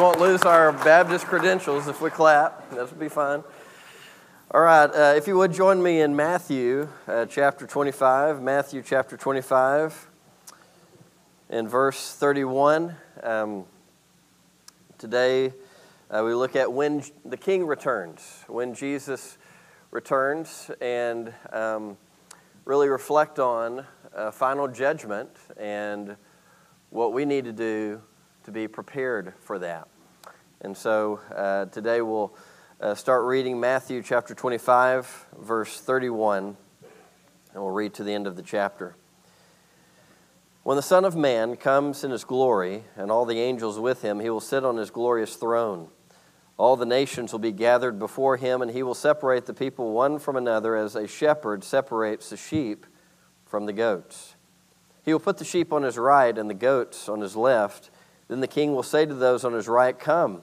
won't lose our Baptist credentials if we clap. That would be fine. All right, uh, if you would join me in Matthew uh, chapter 25, Matthew chapter 25, in verse 31. Um, today uh, we look at when the King returns, when Jesus returns, and um, really reflect on final judgment and what we need to do to be prepared for that. And so uh, today we'll uh, start reading Matthew chapter 25, verse 31, and we'll read to the end of the chapter. When the Son of Man comes in his glory, and all the angels with him, he will sit on his glorious throne. All the nations will be gathered before him, and he will separate the people one from another as a shepherd separates the sheep from the goats. He will put the sheep on his right and the goats on his left. Then the king will say to those on his right, Come,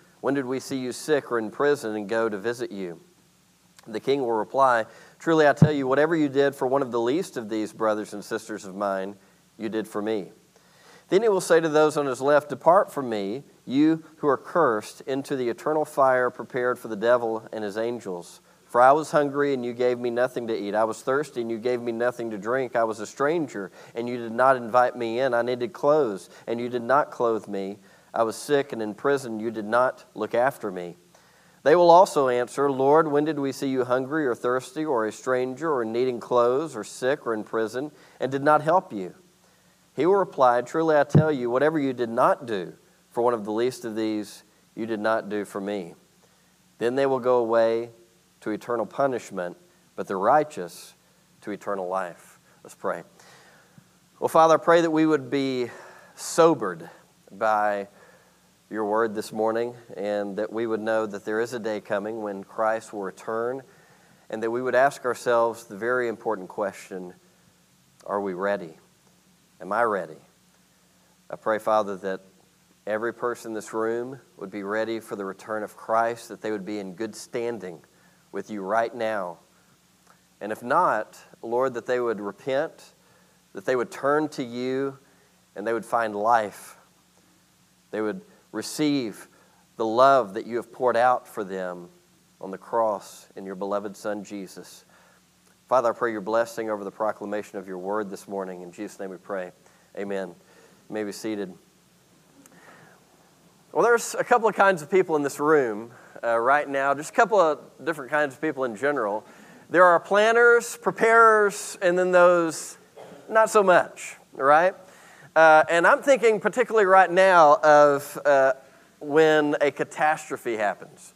When did we see you sick or in prison and go to visit you? The king will reply, Truly I tell you, whatever you did for one of the least of these brothers and sisters of mine, you did for me. Then he will say to those on his left, Depart from me, you who are cursed, into the eternal fire prepared for the devil and his angels. For I was hungry, and you gave me nothing to eat. I was thirsty, and you gave me nothing to drink. I was a stranger, and you did not invite me in. I needed clothes, and you did not clothe me. I was sick and in prison. You did not look after me. They will also answer, Lord, when did we see you hungry or thirsty or a stranger or needing clothes or sick or in prison and did not help you? He will reply, Truly I tell you, whatever you did not do for one of the least of these, you did not do for me. Then they will go away to eternal punishment, but the righteous to eternal life. Let's pray. Well, Father, I pray that we would be sobered by your word this morning and that we would know that there is a day coming when Christ will return and that we would ask ourselves the very important question Are we ready? Am I ready? I pray, Father, that every person in this room would be ready for the return of Christ, that they would be in good standing with you right now. And if not, Lord, that they would repent, that they would turn to you, and they would find life. They would receive the love that you have poured out for them on the cross in your beloved Son, Jesus. Father, I pray your blessing over the proclamation of your word this morning. In Jesus' name we pray. Amen. You may be seated. Well, there's a couple of kinds of people in this room uh, right now, just a couple of different kinds of people in general. There are planners, preparers, and then those not so much, right? Uh, and I'm thinking particularly right now of uh, when a catastrophe happens.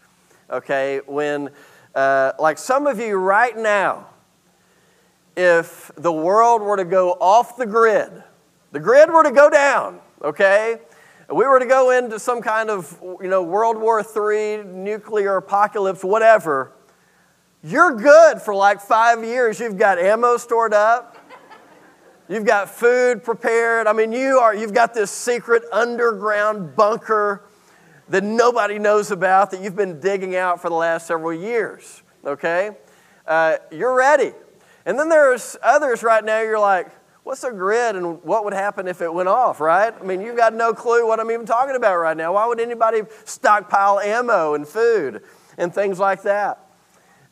Okay, when, uh, like some of you right now, if the world were to go off the grid, the grid were to go down, okay? we were to go into some kind of, you know, World War III, nuclear apocalypse, whatever, you're good for like five years. You've got ammo stored up. You've got food prepared. I mean, you are, you've got this secret underground bunker that nobody knows about that you've been digging out for the last several years, okay? Uh, you're ready. And then there's others right now, you're like, what's a grid and what would happen if it went off, right? I mean, you've got no clue what I'm even talking about right now. Why would anybody stockpile ammo and food and things like that?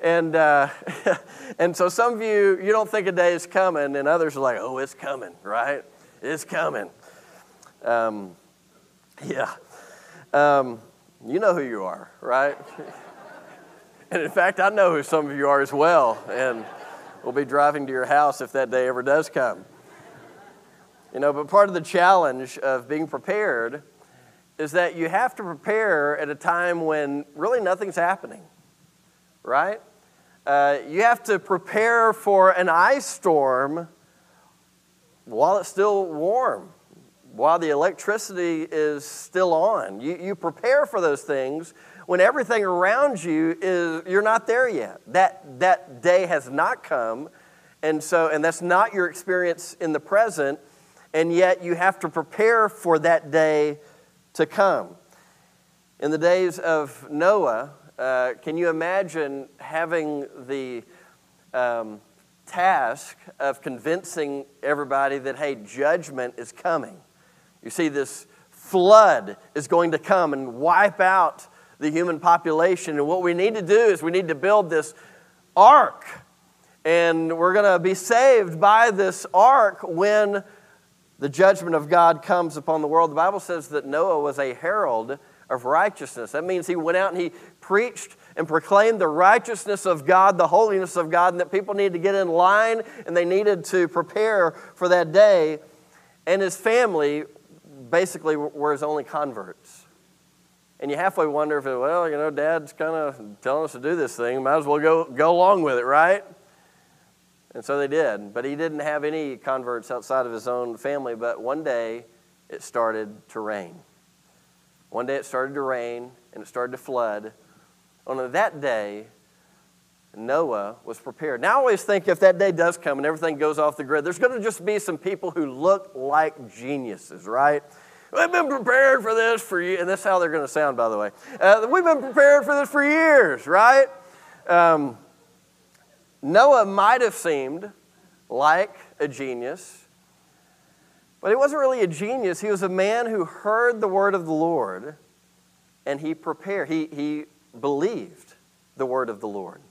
And, uh, and so some of you, you don't think a day is coming, and others are like, oh, it's coming, right? It's coming. Um, yeah. Um, you know who you are, right? and in fact, I know who some of you are as well, and we'll be driving to your house if that day ever does come. You know, but part of the challenge of being prepared is that you have to prepare at a time when really nothing's happening, right? Uh, you have to prepare for an ice storm while it's still warm. while the electricity is still on. You, you prepare for those things when everything around you is, you're not there yet. That, that day has not come. And so, and that's not your experience in the present. And yet you have to prepare for that day to come. In the days of Noah, uh, can you imagine having the um, task of convincing everybody that, hey, judgment is coming? You see, this flood is going to come and wipe out the human population. And what we need to do is we need to build this ark. And we're going to be saved by this ark when the judgment of God comes upon the world. The Bible says that Noah was a herald of righteousness. That means he went out and he preached and proclaimed the righteousness of God, the holiness of God, and that people needed to get in line and they needed to prepare for that day. And his family basically were his only converts. And you halfway wonder if, well, you know, dad's kind of telling us to do this thing. Might as well go, go along with it, right? And so they did. But he didn't have any converts outside of his own family. But one day it started to rain. One day it started to rain and it started to flood. On that day, Noah was prepared. Now, I always think if that day does come and everything goes off the grid, there's going to just be some people who look like geniuses, right? We've been prepared for this for years. And that's how they're going to sound, by the way. Uh, we've been prepared for this for years, right? Um, Noah might have seemed like a genius, but he wasn't really a genius. He was a man who heard the word of the Lord and he prepared. He, he believed the word of the Lord.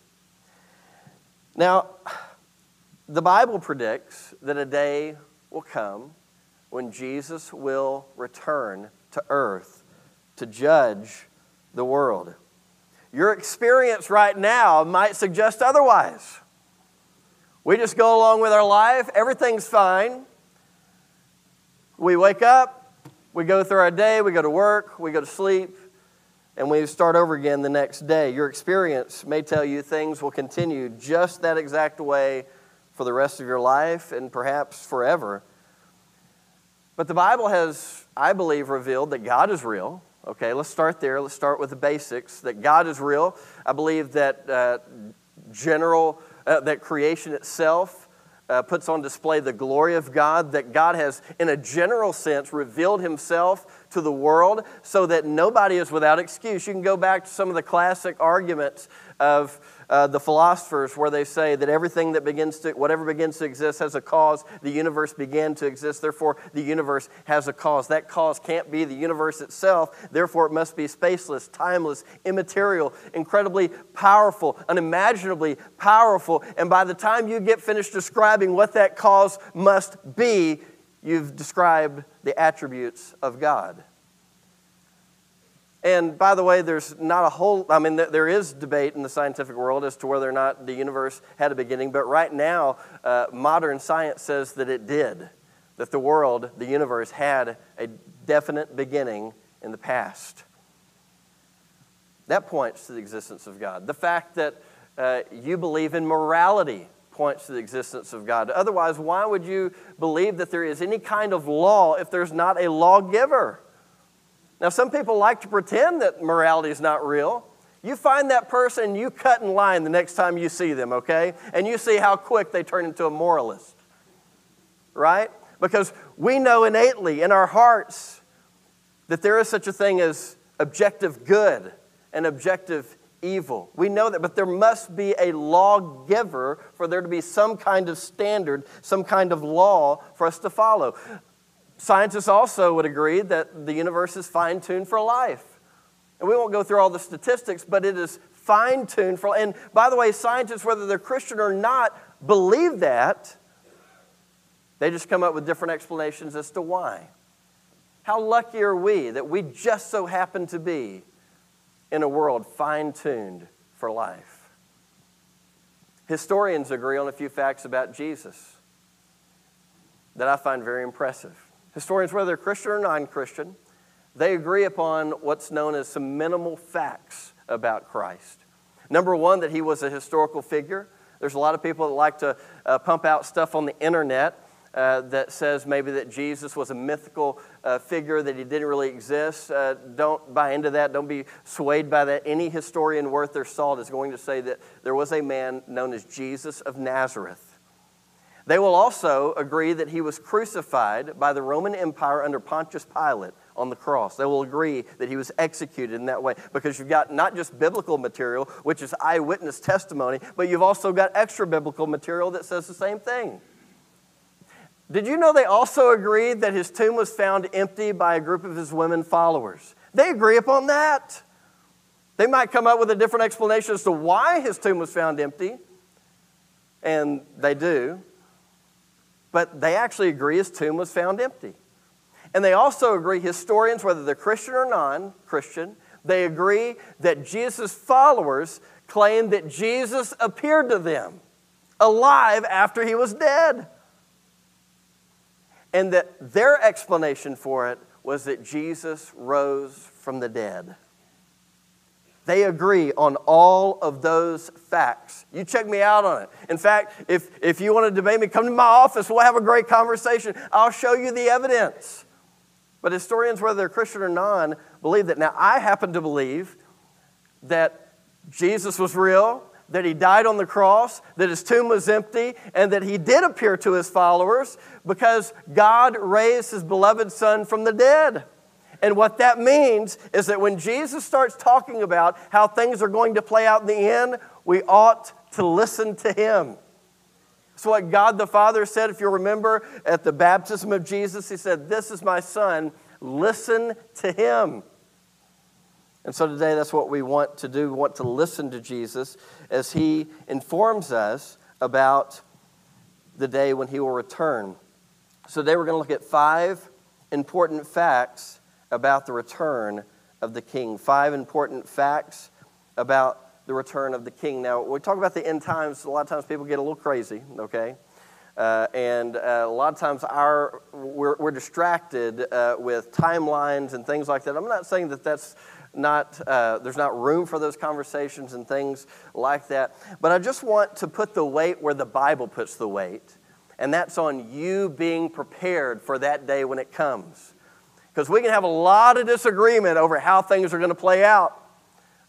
Now, the Bible predicts that a day will come when Jesus will return to earth to judge the world. Your experience right now might suggest otherwise. We just go along with our life, everything's fine. We wake up, we go through our day, we go to work, we go to sleep, and we start over again the next day. Your experience may tell you things will continue just that exact way for the rest of your life and perhaps forever. But the Bible has, I believe, revealed that God is real. Okay, let's start there. Let's start with the basics that God is real. I believe that uh, general, uh, that creation itself uh, puts on display the glory of God, that God has, in a general sense, revealed himself to the world so that nobody is without excuse. You can go back to some of the classic arguments of uh, the philosophers where they say that everything that begins to, whatever begins to exist has a cause. The universe began to exist, therefore the universe has a cause. That cause can't be the universe itself, therefore it must be spaceless, timeless, immaterial, incredibly powerful, unimaginably powerful. And by the time you get finished describing what that cause must be, you've described the attributes of God. And by the way, there's not a whole, I mean, there is debate in the scientific world as to whether or not the universe had a beginning, but right now, uh, modern science says that it did, that the world, the universe, had a definite beginning in the past. That points to the existence of God. The fact that uh, you believe in morality points to the existence of God. Otherwise, why would you believe that there is any kind of law if there's not a lawgiver? Now, some people like to pretend that morality is not real. You find that person, you cut in line the next time you see them, okay? And you see how quick they turn into a moralist, right? Because we know innately in our hearts that there is such a thing as objective good and objective evil. We know that, but there must be a lawgiver for there to be some kind of standard, some kind of law for us to follow. Scientists also would agree that the universe is fine tuned for life. And we won't go through all the statistics, but it is fine tuned for And by the way, scientists, whether they're Christian or not, believe that. They just come up with different explanations as to why. How lucky are we that we just so happen to be in a world fine tuned for life? Historians agree on a few facts about Jesus that I find very impressive. Historians, whether Christian or non Christian, they agree upon what's known as some minimal facts about Christ. Number one, that he was a historical figure. There's a lot of people that like to uh, pump out stuff on the internet uh, that says maybe that Jesus was a mythical uh, figure, that he didn't really exist. Uh, don't buy into that. Don't be swayed by that. Any historian worth their salt is going to say that there was a man known as Jesus of Nazareth. They will also agree that he was crucified by the Roman Empire under Pontius Pilate on the cross. They will agree that he was executed in that way because you've got not just biblical material, which is eyewitness testimony, but you've also got extra biblical material that says the same thing. Did you know they also agreed that his tomb was found empty by a group of his women followers? They agree upon that. They might come up with a different explanation as to why his tomb was found empty, and they do, but they actually agree his tomb was found empty. And they also agree, historians, whether they're Christian or non Christian, they agree that Jesus' followers claim that Jesus appeared to them alive after he was dead and that their explanation for it was that Jesus rose from the dead. They agree on all of those facts. You check me out on it. In fact, if, if you want to debate me, come to my office. We'll have a great conversation. I'll show you the evidence. But historians, whether they're Christian or non, believe that. Now, I happen to believe that Jesus was real, that he died on the cross, that his tomb was empty, and that he did appear to his followers because God raised his beloved son from the dead. And what that means is that when Jesus starts talking about how things are going to play out in the end, we ought to listen to him. That's what God the Father said, if you remember, at the baptism of Jesus. He said, This is my son, listen to him. And so today, that's what we want to do. We want to listen to Jesus as he informs us about the day when he will return. So today, we're going to look at five important facts about the return of the king. Five important facts about the return of the king. Now, we talk about the end times, a lot of times people get a little crazy, okay? Uh, and uh, a lot of times our, we're, we're distracted uh, with timelines and things like that. I'm not saying that that's not, uh, there's not room for those conversations and things like that. But I just want to put the weight where the Bible puts the weight, and that's on you being prepared for that day when it comes. Because we can have a lot of disagreement over how things are going to play out.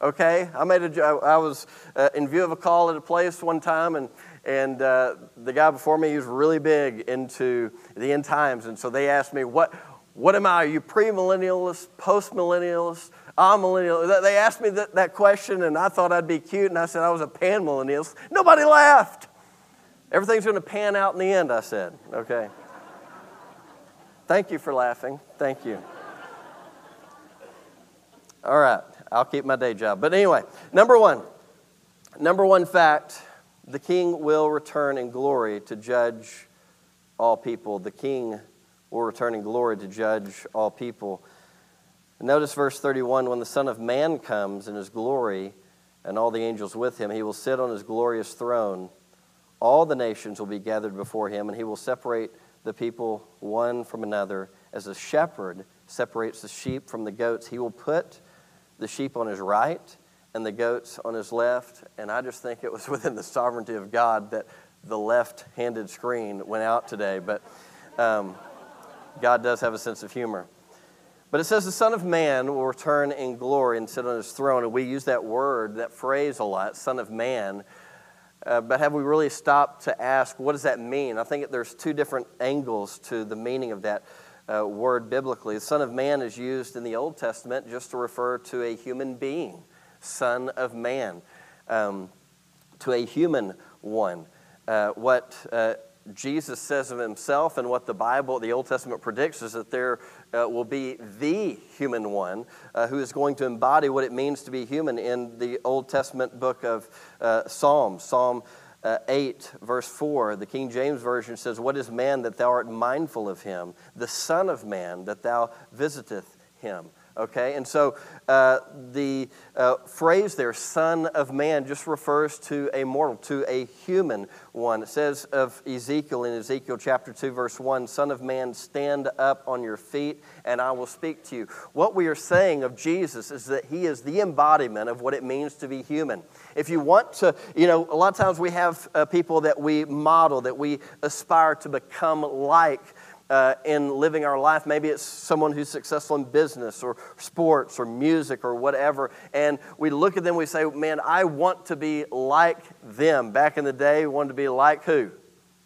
Okay, I made a. I was uh, in view of a call at a place one time, and and uh, the guy before me was really big into the end times, and so they asked me, "What what am I? Are you premillennialist, postmillennialist, millennial. They asked me that, that question, and I thought I'd be cute, and I said I was a pan millennialist. Nobody laughed. Everything's going to pan out in the end, I said. Okay. Thank you for laughing. Thank you. All right, I'll keep my day job. But anyway, number one, number one fact the king will return in glory to judge all people. The king will return in glory to judge all people. Notice verse 31 when the Son of Man comes in his glory and all the angels with him, he will sit on his glorious throne. All the nations will be gathered before him, and he will separate the people one from another. As a shepherd separates the sheep from the goats, he will put the sheep on his right and the goats on his left. And I just think it was within the sovereignty of God that the left handed screen went out today. But um, God does have a sense of humor. But it says the Son of Man will return in glory and sit on his throne. And we use that word, that phrase a lot, Son of Man. Uh, but have we really stopped to ask, what does that mean? I think there's two different angles to the meaning of that uh, word biblically. The Son of Man is used in the Old Testament just to refer to a human being, Son of Man, um, to a human one. Uh, what uh, Jesus says of himself and what the Bible, the Old Testament predicts, is that there uh, will be the human one uh, who is going to embody what it means to be human in the Old Testament book of uh, Psalms. Psalm uh, 8, verse 4, the King James Version says, What is man that thou art mindful of him? The Son of Man that thou visiteth him. Okay, and so uh, the uh, phrase there, Son of Man, just refers to a mortal, to a human one. It says of Ezekiel in Ezekiel chapter 2, verse 1 Son of Man, stand up on your feet, and I will speak to you. What we are saying of Jesus is that he is the embodiment of what it means to be human. If you want to, you know, a lot of times we have uh, people that we model, that we aspire to become like uh, in living our life. Maybe it's someone who's successful in business or sports or music or whatever. And we look at them, we say, man, I want to be like them. Back in the day, we wanted to be like who?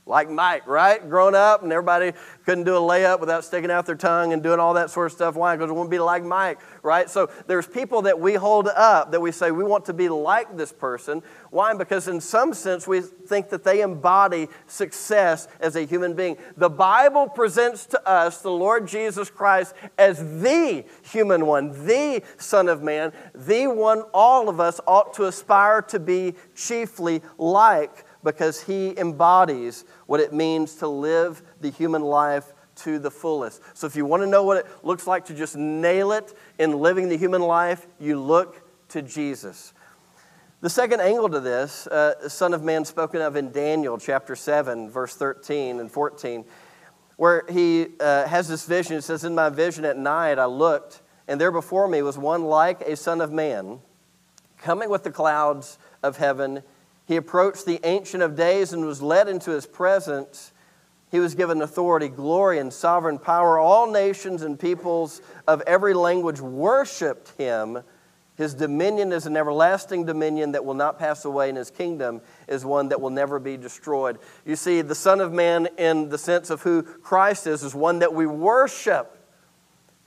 Like Mike, right? Growing up, and everybody couldn't do a layup without sticking out their tongue and doing all that sort of stuff. Why? Because we want to be like Mike, right? So there's people that we hold up that we say we want to be like this person. Why? Because in some sense we think that they embody success as a human being. The Bible presents to us the Lord Jesus Christ as the human one, the Son of Man, the one all of us ought to aspire to be chiefly like because he embodies what it means to live the human life to the fullest. So if you want to know what it looks like to just nail it in living the human life, you look to Jesus. The second angle to this, uh, Son of Man spoken of in Daniel chapter 7, verse 13 and 14, where he uh, has this vision. It says, In my vision at night I looked, and there before me was one like a Son of Man, coming with the clouds of heaven he approached the Ancient of Days and was led into his presence. He was given authority, glory, and sovereign power. All nations and peoples of every language worshiped him. His dominion is an everlasting dominion that will not pass away, and his kingdom is one that will never be destroyed. You see, the Son of Man, in the sense of who Christ is, is one that we worship.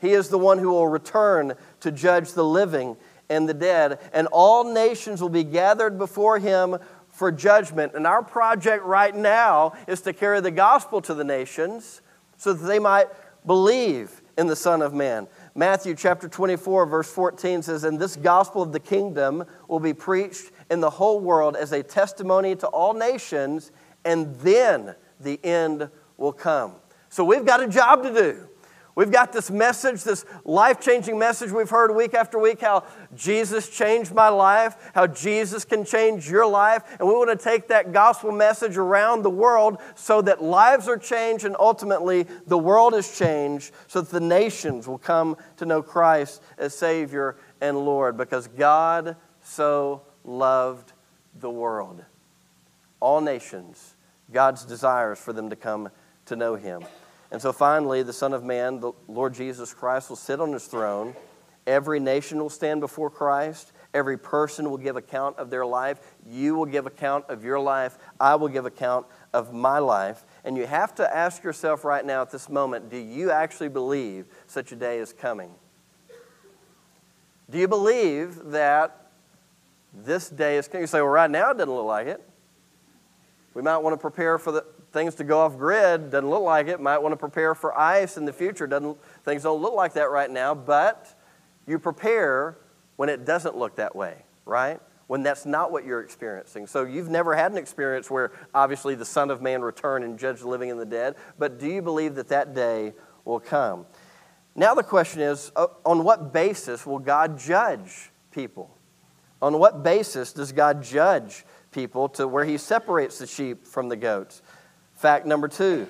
He is the one who will return to judge the living and the dead, and all nations will be gathered before him for judgment. And our project right now is to carry the gospel to the nations so that they might believe in the Son of Man. Matthew chapter 24, verse 14 says, And this gospel of the kingdom will be preached in the whole world as a testimony to all nations, and then the end will come. So we've got a job to do. We've got this message, this life changing message we've heard week after week how Jesus changed my life, how Jesus can change your life. And we want to take that gospel message around the world so that lives are changed and ultimately the world is changed so that the nations will come to know Christ as Savior and Lord because God so loved the world. All nations, God's desires for them to come to know Him. And so finally, the Son of Man, the Lord Jesus Christ, will sit on his throne. Every nation will stand before Christ. Every person will give account of their life. You will give account of your life. I will give account of my life. And you have to ask yourself right now at this moment do you actually believe such a day is coming? Do you believe that this day is coming? You say, well, right now it doesn't look like it. We might want to prepare for the, things to go off grid. Doesn't look like it. Might want to prepare for ice in the future. Doesn't, things don't look like that right now, but you prepare when it doesn't look that way, right? When that's not what you're experiencing. So you've never had an experience where obviously the Son of Man return and judge the living and the dead, but do you believe that that day will come? Now the question is on what basis will God judge people? On what basis does God judge people to where he separates the sheep from the goats? Fact number two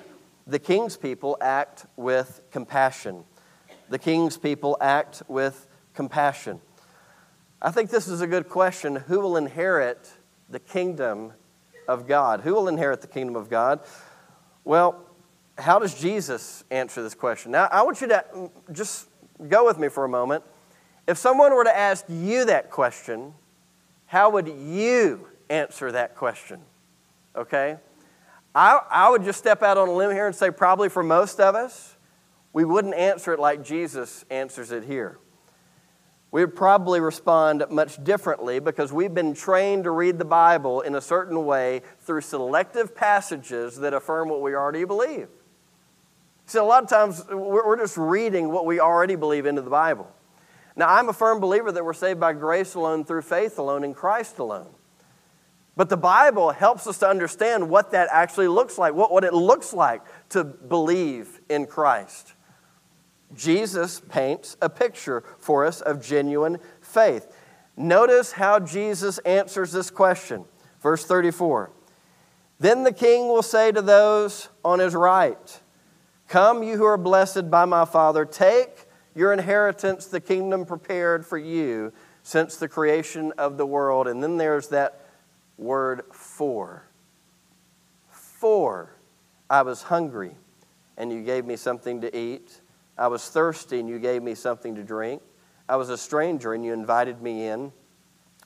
the king's people act with compassion. The king's people act with compassion. I think this is a good question. Who will inherit the kingdom of God? Who will inherit the kingdom of God? Well, how does Jesus answer this question? Now, I want you to mm, just go with me for a moment. If someone were to ask you that question, how would you answer that question? Okay? I, I would just step out on a limb here and say, probably for most of us, we wouldn't answer it like Jesus answers it here. We would probably respond much differently because we've been trained to read the Bible in a certain way through selective passages that affirm what we already believe. See, a lot of times we're just reading what we already believe into the Bible. Now, I'm a firm believer that we're saved by grace alone, through faith alone, in Christ alone. But the Bible helps us to understand what that actually looks like, what, what it looks like to believe in Christ. Jesus paints a picture for us of genuine faith. Notice how Jesus answers this question. Verse 34 Then the king will say to those on his right, Come, you who are blessed by my Father, take your inheritance, the kingdom prepared for you since the creation of the world. And then there's that word for. For I was hungry, and you gave me something to eat. I was thirsty, and you gave me something to drink. I was a stranger, and you invited me in.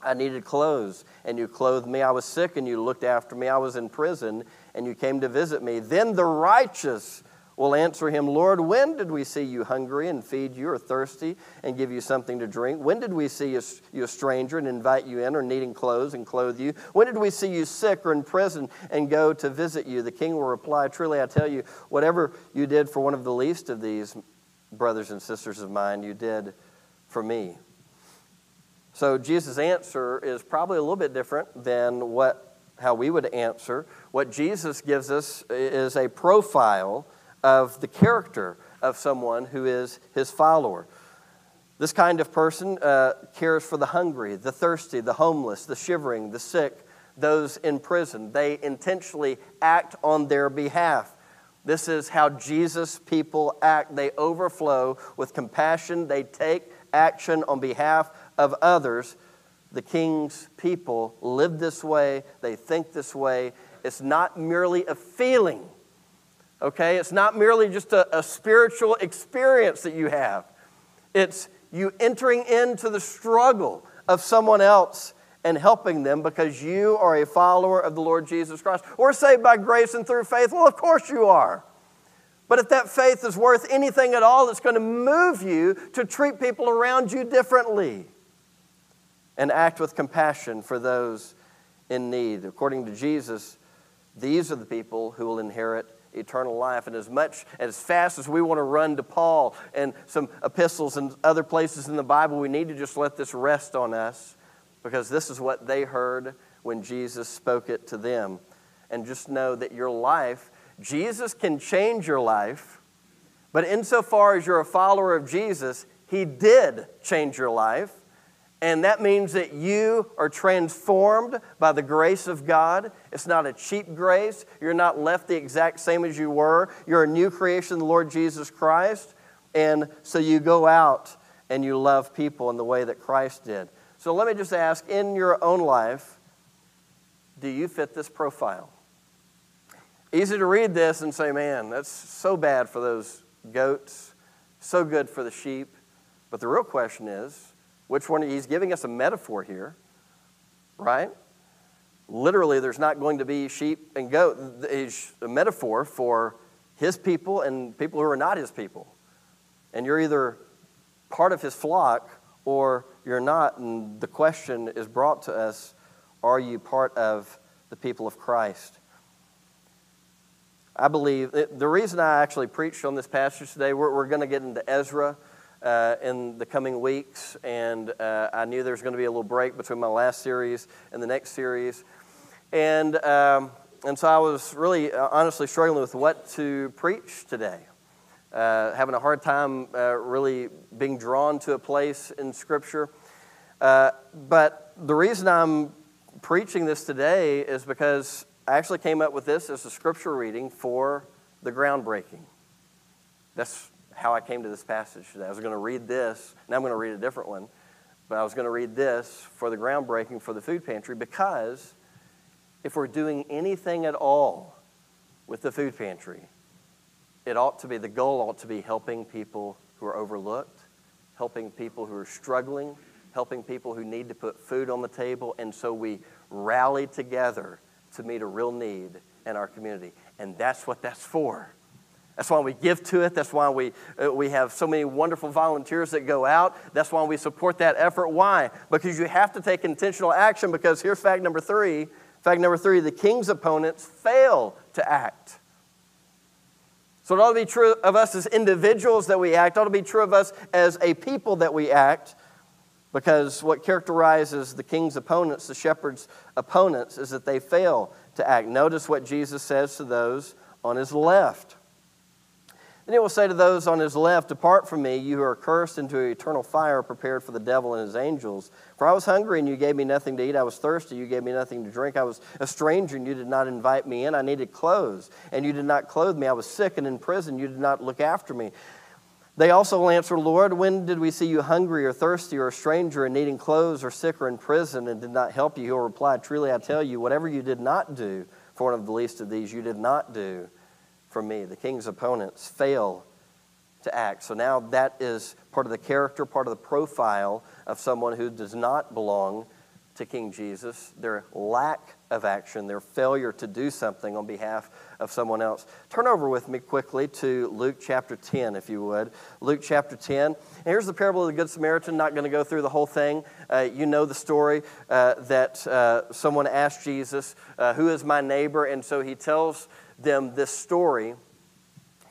I needed clothes, and you clothed me. I was sick, and you looked after me. I was in prison, and you came to visit me. Then the righteous will answer him, Lord, when did we see you hungry and feed you, or thirsty and give you something to drink? When did we see you a stranger and invite you in, or needing clothes and clothe you? When did we see you sick or in prison and go to visit you? The king will reply, Truly, I tell you, whatever you did for one of the least of these brothers and sisters of mine, you did for me. So Jesus' answer is probably a little bit different than what how we would answer. What Jesus gives us is a profile of the character of someone who is his follower. This kind of person uh, cares for the hungry, the thirsty, the homeless, the shivering, the sick, those in prison. They intentionally act on their behalf. This is how Jesus people act. They overflow with compassion, they take action on behalf of others. The king's people live this way, they think this way. It's not merely a feeling, Okay? It's not merely just a, a spiritual experience that you have, it's you entering into the struggle of someone else and helping them because you are a follower of the Lord Jesus Christ. We're saved by grace and through faith. Well, of course you are. But if that faith is worth anything at all, it's going to move you to treat people around you differently and act with compassion for those in need. According to Jesus, these are the people who will inherit eternal life. And as much, as fast as we want to run to Paul and some epistles and other places in the Bible, we need to just let this rest on us because this is what they heard when Jesus spoke it to them. And just know that your life, Jesus can change your life, but insofar as you're a follower of Jesus, He did change your life. And that means that you are transformed by the grace of God. It's not a cheap grace. You're not left the exact same as you were. You're a new creation the Lord Jesus Christ. And so you go out and you love people in the way that Christ did. So let me just ask in your own life, do you fit this profile? Easy to read this and say, man, that's so bad for those goats, so good for the sheep. But the real question is, which one? He's giving us a metaphor here, right? Literally, there's not going to be sheep and goat. It's a metaphor for his people and people who are not his people. And you're either part of his flock or you're not. And the question is brought to us are you part of the people of Christ? I believe the reason I actually preached on this passage today, we're, we're going to get into Ezra uh, in the coming weeks, and uh, I knew there was going to be a little break between my last series and the next series. And, um, and so I was really uh, honestly struggling with what to preach today. Uh, having a hard time uh, really being drawn to a place in Scripture. Uh, but the reason I'm preaching this today is because I actually came up with this as a scripture reading for the groundbreaking. That's how I came to this passage today. I was going to read this, and I'm going to read a different one, but I was going to read this for the groundbreaking for the food pantry because if we're doing anything at all with the food pantry, it ought to be, the goal ought to be helping people who are overlooked, helping people who are struggling, helping people who need to put food on the table, and so we rally together to meet a real need in our community. And that's what that's for. That's why we give to it. That's why we, uh, we have so many wonderful volunteers that go out. That's why we support that effort. Why? Because you have to take intentional action. Because here's fact number three. Fact number three the king's opponents fail to act. So it ought to be true of us as individuals that we act, it ought to be true of us as a people that we act. Because what characterizes the king's opponents, the shepherd's opponents, is that they fail to act. Notice what Jesus says to those on his left. And he will say to those on his left, Depart from me, you who are cursed, into eternal fire prepared for the devil and his angels. For I was hungry, and you gave me nothing to eat. I was thirsty, you gave me nothing to drink. I was a stranger, and you did not invite me in. I needed clothes, and you did not clothe me. I was sick and in prison, you did not look after me. They also will answer, Lord, when did we see you hungry or thirsty or a stranger and needing clothes or sick or in prison and did not help you? He will reply, Truly I tell you, whatever you did not do for one of the least of these, you did not do for me. The king's opponents fail to act. So now that is part of the character, part of the profile of someone who does not belong to King Jesus, their lack of action, their failure to do something on behalf of someone else. Turn over with me quickly to Luke chapter 10, if you would. Luke chapter 10. And here's the parable of the Good Samaritan. Not going to go through the whole thing. Uh, you know the story uh, that uh, someone asked Jesus, uh, Who is my neighbor? And so he tells them this story,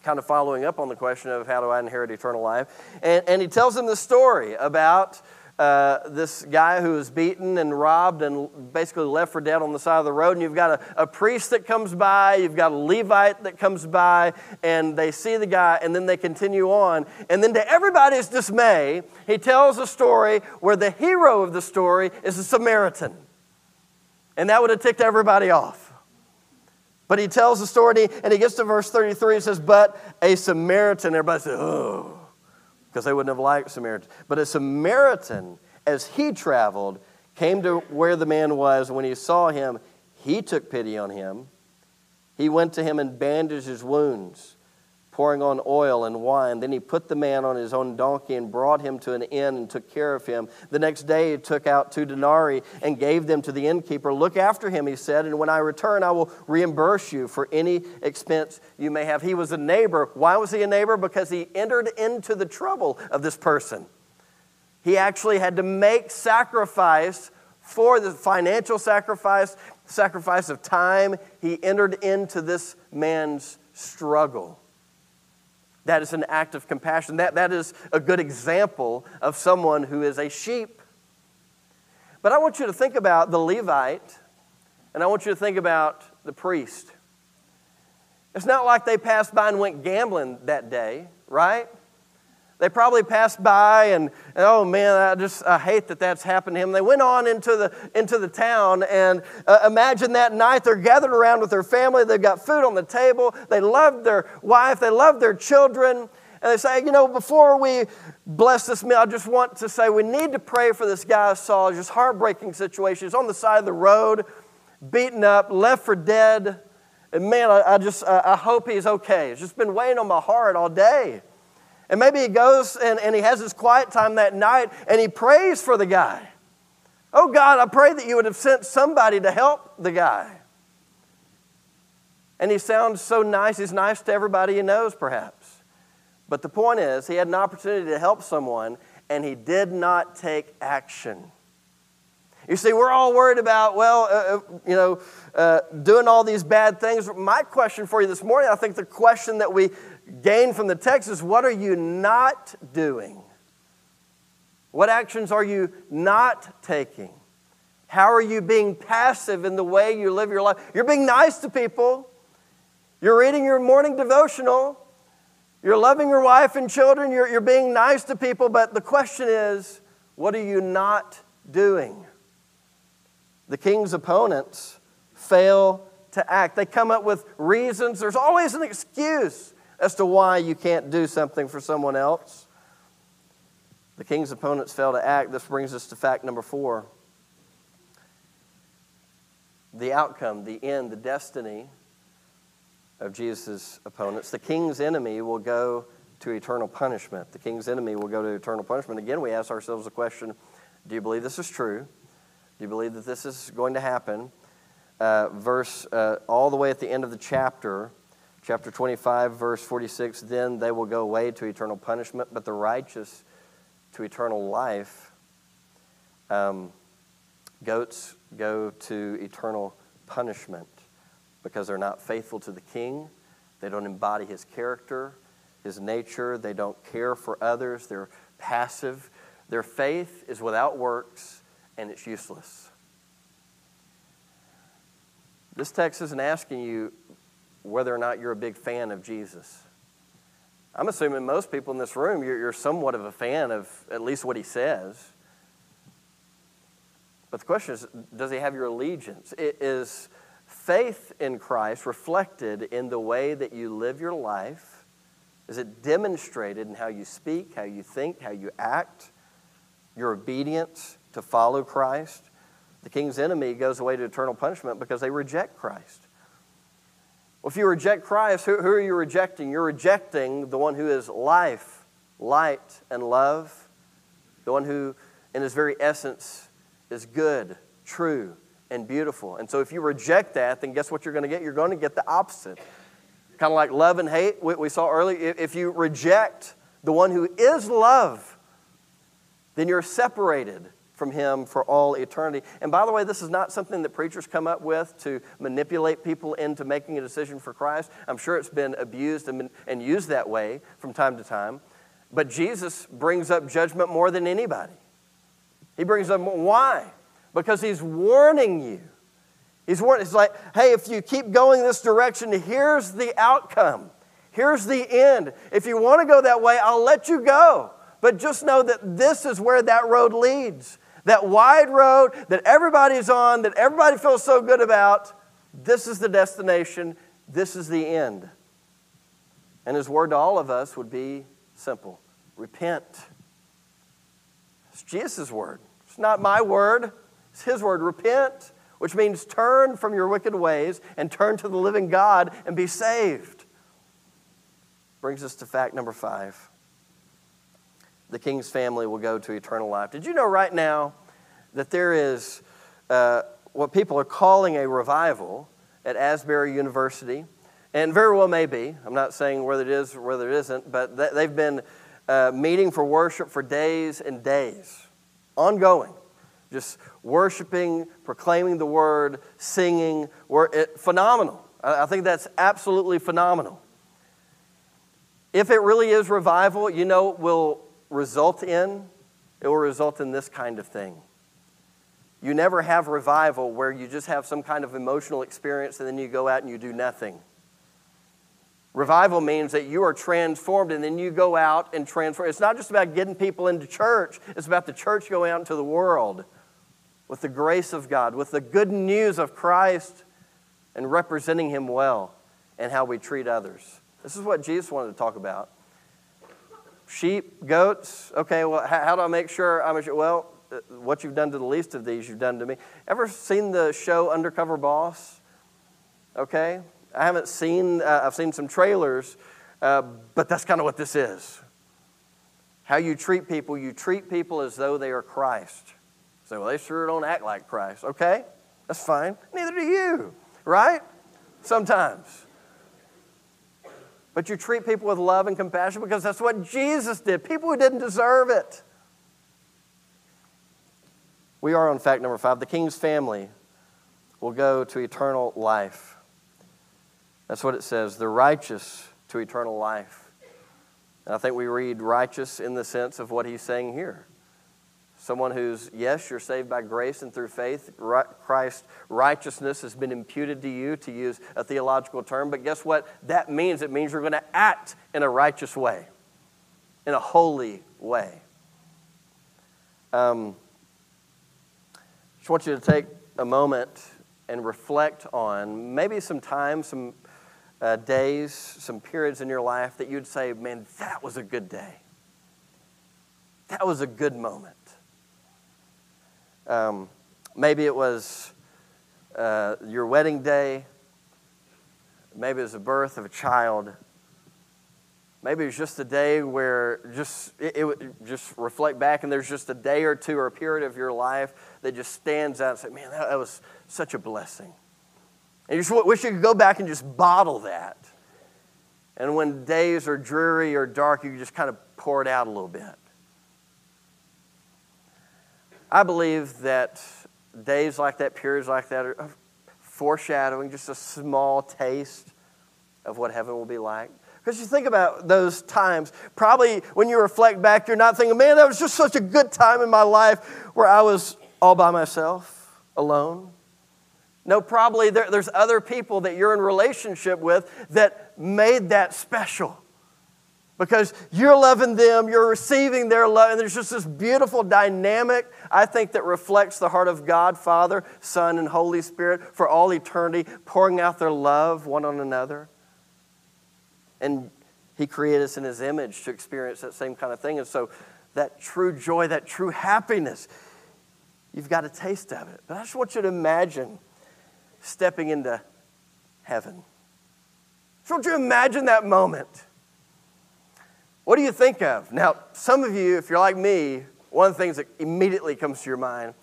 kind of following up on the question of how do I inherit eternal life. And, and he tells them the story about uh, this guy who was beaten and robbed and basically left for dead on the side of the road. And you've got a, a, priest that comes by, you've got a Levite that comes by, and they see the guy, and then they continue on. And then, to everybody's dismay, he tells a story where the hero of the story is a Samaritan. And that would have ticked everybody off. But he tells the story and he gets to verse 33 and says, But a Samaritan, everybody says, Oh, because they wouldn't have liked Samaritans. But a Samaritan, as he traveled, came to where the man was. When he saw him, he took pity on him. He went to him and bandaged his wounds pouring on oil and wine. Then he put the man on his own donkey and brought him to an inn and took care of him. The next day he took out two denarii and gave them to the innkeeper. Look after him, he said, and when I return, I will reimburse you for any expense you may have. He was a neighbor. Why was he a neighbor? Because he entered into the trouble of this person. He actually had to make sacrifice for the financial sacrifice, sacrifice of time. He entered into this man's struggle. That is an act of compassion. That, that is a good example of someone who is a sheep. But I want you to think about the Levite, and I want you to think about the priest. It's not like they passed by and went gambling that day, right? They probably passed by and, oh man, I just I hate that that's happened to him. They went on into the, into the town and uh, imagine that night they're gathered around with their family. They've got food on the table. They love their wife. They love their children. And they say, you know, before we bless this meal, I just want to say we need to pray for this guy Saul. Just heartbreaking situation. He's on the side of the road, beaten up, left for dead. And man, I, I just I hope he's okay. It's just been weighing on my heart all day. And maybe he goes and, and he has his quiet time that night and he prays for the guy. Oh God, I pray that you would have sent somebody to help the guy. And he sounds so nice. He's nice to everybody he knows, perhaps. But the point is, he had an opportunity to help someone and he did not take action. You see, we're all worried about, well, uh, uh you know, uh, doing all these bad things. My question for you this morning, I think the question that we gain from the text is what are you not doing? What actions are you not taking? How are you being passive in the way you live your life? You're being nice to people. You're reading your morning devotional. You're loving your wife and children. You're, you're being nice to people. But the question is, what are you not doing? The king's opponents fail to act. They come up with reasons. There's always an excuse as to why you can't do something for someone else. The king's opponents fail to act. This brings us to fact number four the outcome, the end, the destiny of Jesus' opponents. The king's enemy will go to eternal punishment. The king's enemy will go to eternal punishment. Again, we ask ourselves the question do you believe this is true? Do you believe that this is going to happen? Uh, verse, uh, all the way at the end of the chapter, Chapter 25, verse 46 Then they will go away to eternal punishment, but the righteous to eternal life. Um, goats go to eternal punishment because they're not faithful to the king. They don't embody his character, his nature. They don't care for others. They're passive. Their faith is without works and it's useless. This text isn't asking you whether or not you're a big fan of Jesus. I'm assuming most people in this room, you're, you're somewhat of a fan of at least what he says. But the question is does he have your allegiance? It is faith in Christ reflected in the way that you live your life? Is it demonstrated in how you speak, how you think, how you act, your obedience to follow Christ? The king's enemy goes away to eternal punishment because they reject Christ. Well, if you reject Christ, who, who are you rejecting? You're rejecting the one who is life, light, and love, the one who, in his very essence, is good, true, and beautiful. And so, if you reject that, then guess what you're going to get? You're going to get the opposite. Kind of like love and hate, we, we saw earlier. If you reject the one who is love, then you're separated from him for all eternity. And by the way, this is not something that preachers come up with to manipulate people into making a decision for Christ. I'm sure it's been abused and, and used that way from time to time. But Jesus brings up judgment more than anybody. He brings up why? Because he's warning you. He's warning. It's like, hey, if you keep going this direction, here's the outcome. Here's the end. If you want to go that way, I'll let you go. But just know that this is where that road leads. That wide road that everybody's on, that everybody feels so good about, this is the destination, this is the end. And his word to all of us would be simple repent. It's Jesus' word. It's not my word, it's his word. Repent, which means turn from your wicked ways and turn to the living God and be saved. Brings us to fact number five the king's family will go to eternal life. Did you know right now that there is uh, what people are calling a revival at Asbury University? And very well may be. I'm not saying whether it is or whether it isn't, but they've been uh, meeting for worship for days and days, ongoing. Just worshiping, proclaiming the word, singing. It, phenomenal. I, I think that's absolutely phenomenal. If it really is revival, you know will result in? It will result in this kind of thing. You never have revival where you just have some kind of emotional experience and then you go out and you do nothing. Revival means that you are transformed and then you go out and transform. It's not just about getting people into church, it's about the church going out into the world with the grace of God, with the good news of Christ and representing Him well and how we treat others. This is what Jesus wanted to talk about sheep, goats. Okay, well, how, how do I make sure I'm a Well, uh, what you've done to the least of these, you've done to me. Ever seen the show Undercover Boss? Okay, I haven't seen. Uh, I've seen some trailers, uh, but that's kind of what this is. How you treat people, you treat people as though they are Christ. So, well, they sure don't act like Christ. Okay, that's fine. Neither do you, right? Sometimes. But you treat people with love and compassion because that's what Jesus did. People who didn't deserve it. We are on fact number five. The king's family will go to eternal life. That's what it says. The righteous to eternal life. And I think we read righteous in the sense of what he's saying here. Someone who's, yes, you're saved by grace and through faith. Christ's righteousness has been imputed to you, to use a theological term. But guess what that means? It means you're going to act in a righteous way, in a holy way. Um, just want you to take a moment and reflect on maybe some time, some uh, days, some periods in your life that you'd say, man, that was a good day. That was a good moment. Um, maybe it was uh, your wedding day. Maybe it was the birth of a child. Maybe it was just a day where just it, it, just reflect back and there's just a day or two or a period of your life that just stands out and say, man, that, that was such a blessing. And you just wish you could go back and just bottle that. And when days are dreary or dark, you just kind of pour it out a little bit. I believe that days like that, periods like that, are foreshadowing just a small taste of what heaven will be like. Because you think about those times, probably when you reflect back, you're not thinking, man, that was just such a good time in my life where I was all by myself, alone. No, probably there, there's other people that you're in relationship with that made that special. Because you're loving them, you're receiving their love, and there's just this beautiful dynamic, I think, that reflects the heart of God, Father, Son, and Holy Spirit for all eternity, pouring out their love one on another. And He created us in His image to experience that same kind of thing. And so, that true joy, that true happiness, you've got a taste of it. But I just want you to imagine stepping into heaven. So, would you imagine that moment? What do you think of? Now, some of you, if you're like me, one of the things that immediately comes to your mind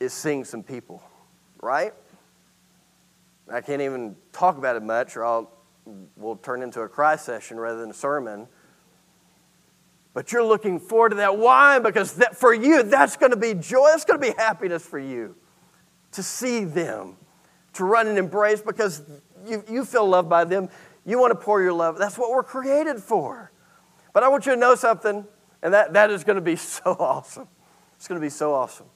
is seeing some people, right? I can't even talk about it much, or I'll we'll turn into a cry session rather than a sermon. But you're looking forward to that. Why? Because that, for you, that's going to be joy. That's going to be happiness for you to see them, to run and embrace because you, you feel loved by them. You want to pour your love. That's what we're created for. But I want you to know something, and that, that is going to be so awesome. It's going to be so awesome.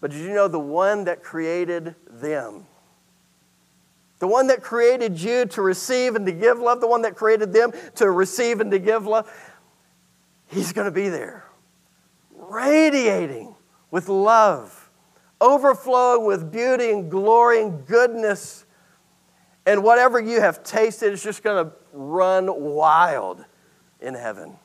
But did you know the one that created them? The one that created you to receive and to give love, the one that created them to receive and to give love, he's going to be there, radiating with love, overflowing with beauty and glory and goodness. And whatever you have tasted is just going to run wild in heaven.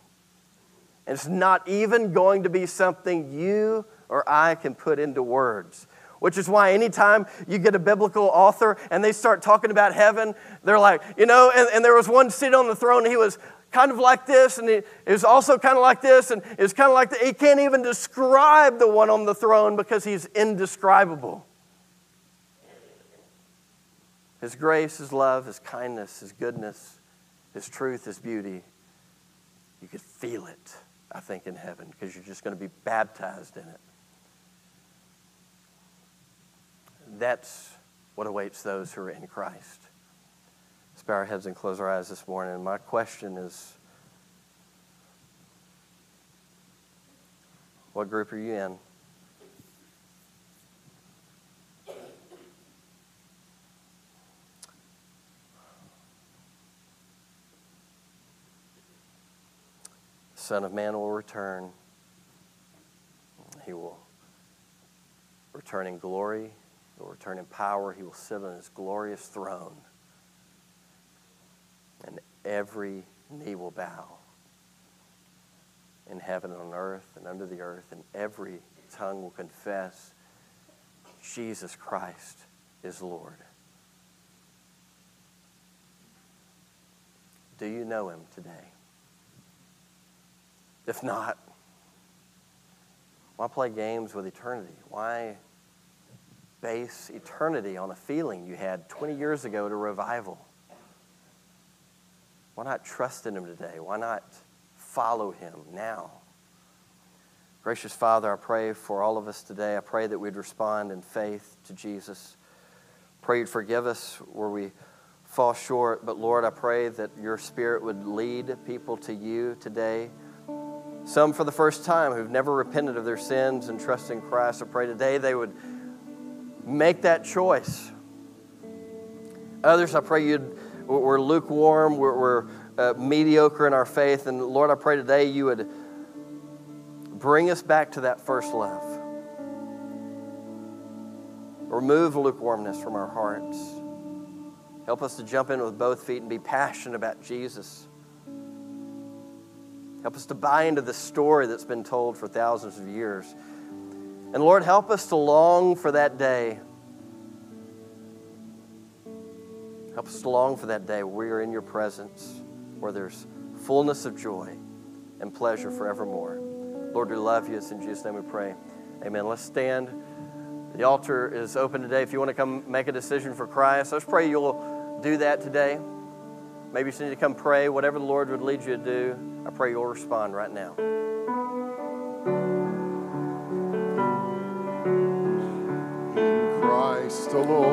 And it's not even going to be something you or I can put into words. Which is why anytime you get a biblical author and they start talking about heaven, they're like, you know, and, and there was one sitting on the throne, he was kind of like this, and he, it was also kind of like this, and it was kind of like that. He can't even describe the one on the throne because he's indescribable. His grace, His love, His kindness, His goodness, His truth, His beauty. Feel it, I think, in heaven because you're just going to be baptized in it. That's what awaits those who are in Christ. Let's bow our heads and close our eyes this morning. My question is what group are you in? Son of Man will return. He will return in glory, he will return in power, he will sit on his glorious throne. And every knee will bow in heaven and on earth and under the earth, and every tongue will confess Jesus Christ is Lord. Do you know him today? If not, why play games with eternity? Why base eternity on a feeling you had 20 years ago a revival? Why not trust in Him today? Why not follow Him now? Gracious Father, I pray for all of us today. I pray that we'd respond in faith to Jesus. Pray you'd forgive us where we fall short. But Lord, I pray that your Spirit would lead people to you today. Some for the first time who've never repented of their sins and trust in Christ. I pray today they would make that choice. Others, I pray you'd, we're lukewarm, we're, we're uh, mediocre in our faith. And Lord, I pray today you would bring us back to that first love. Remove lukewarmness from our hearts. Help us to jump in with both feet and be passionate about Jesus. Help us to buy into the story that's been told for thousands of years. And Lord, help us to long for that day. Help us to long for that day where we are in your presence, where there's fullness of joy and pleasure forevermore. Lord, we love you. It's in Jesus' name we pray. Amen. Let's stand. The altar is open today. If you want to come make a decision for Christ, let's pray you'll do that today. Maybe you just need to come pray, whatever the Lord would lead you to do. I pray you'll respond right now. In Christ alone.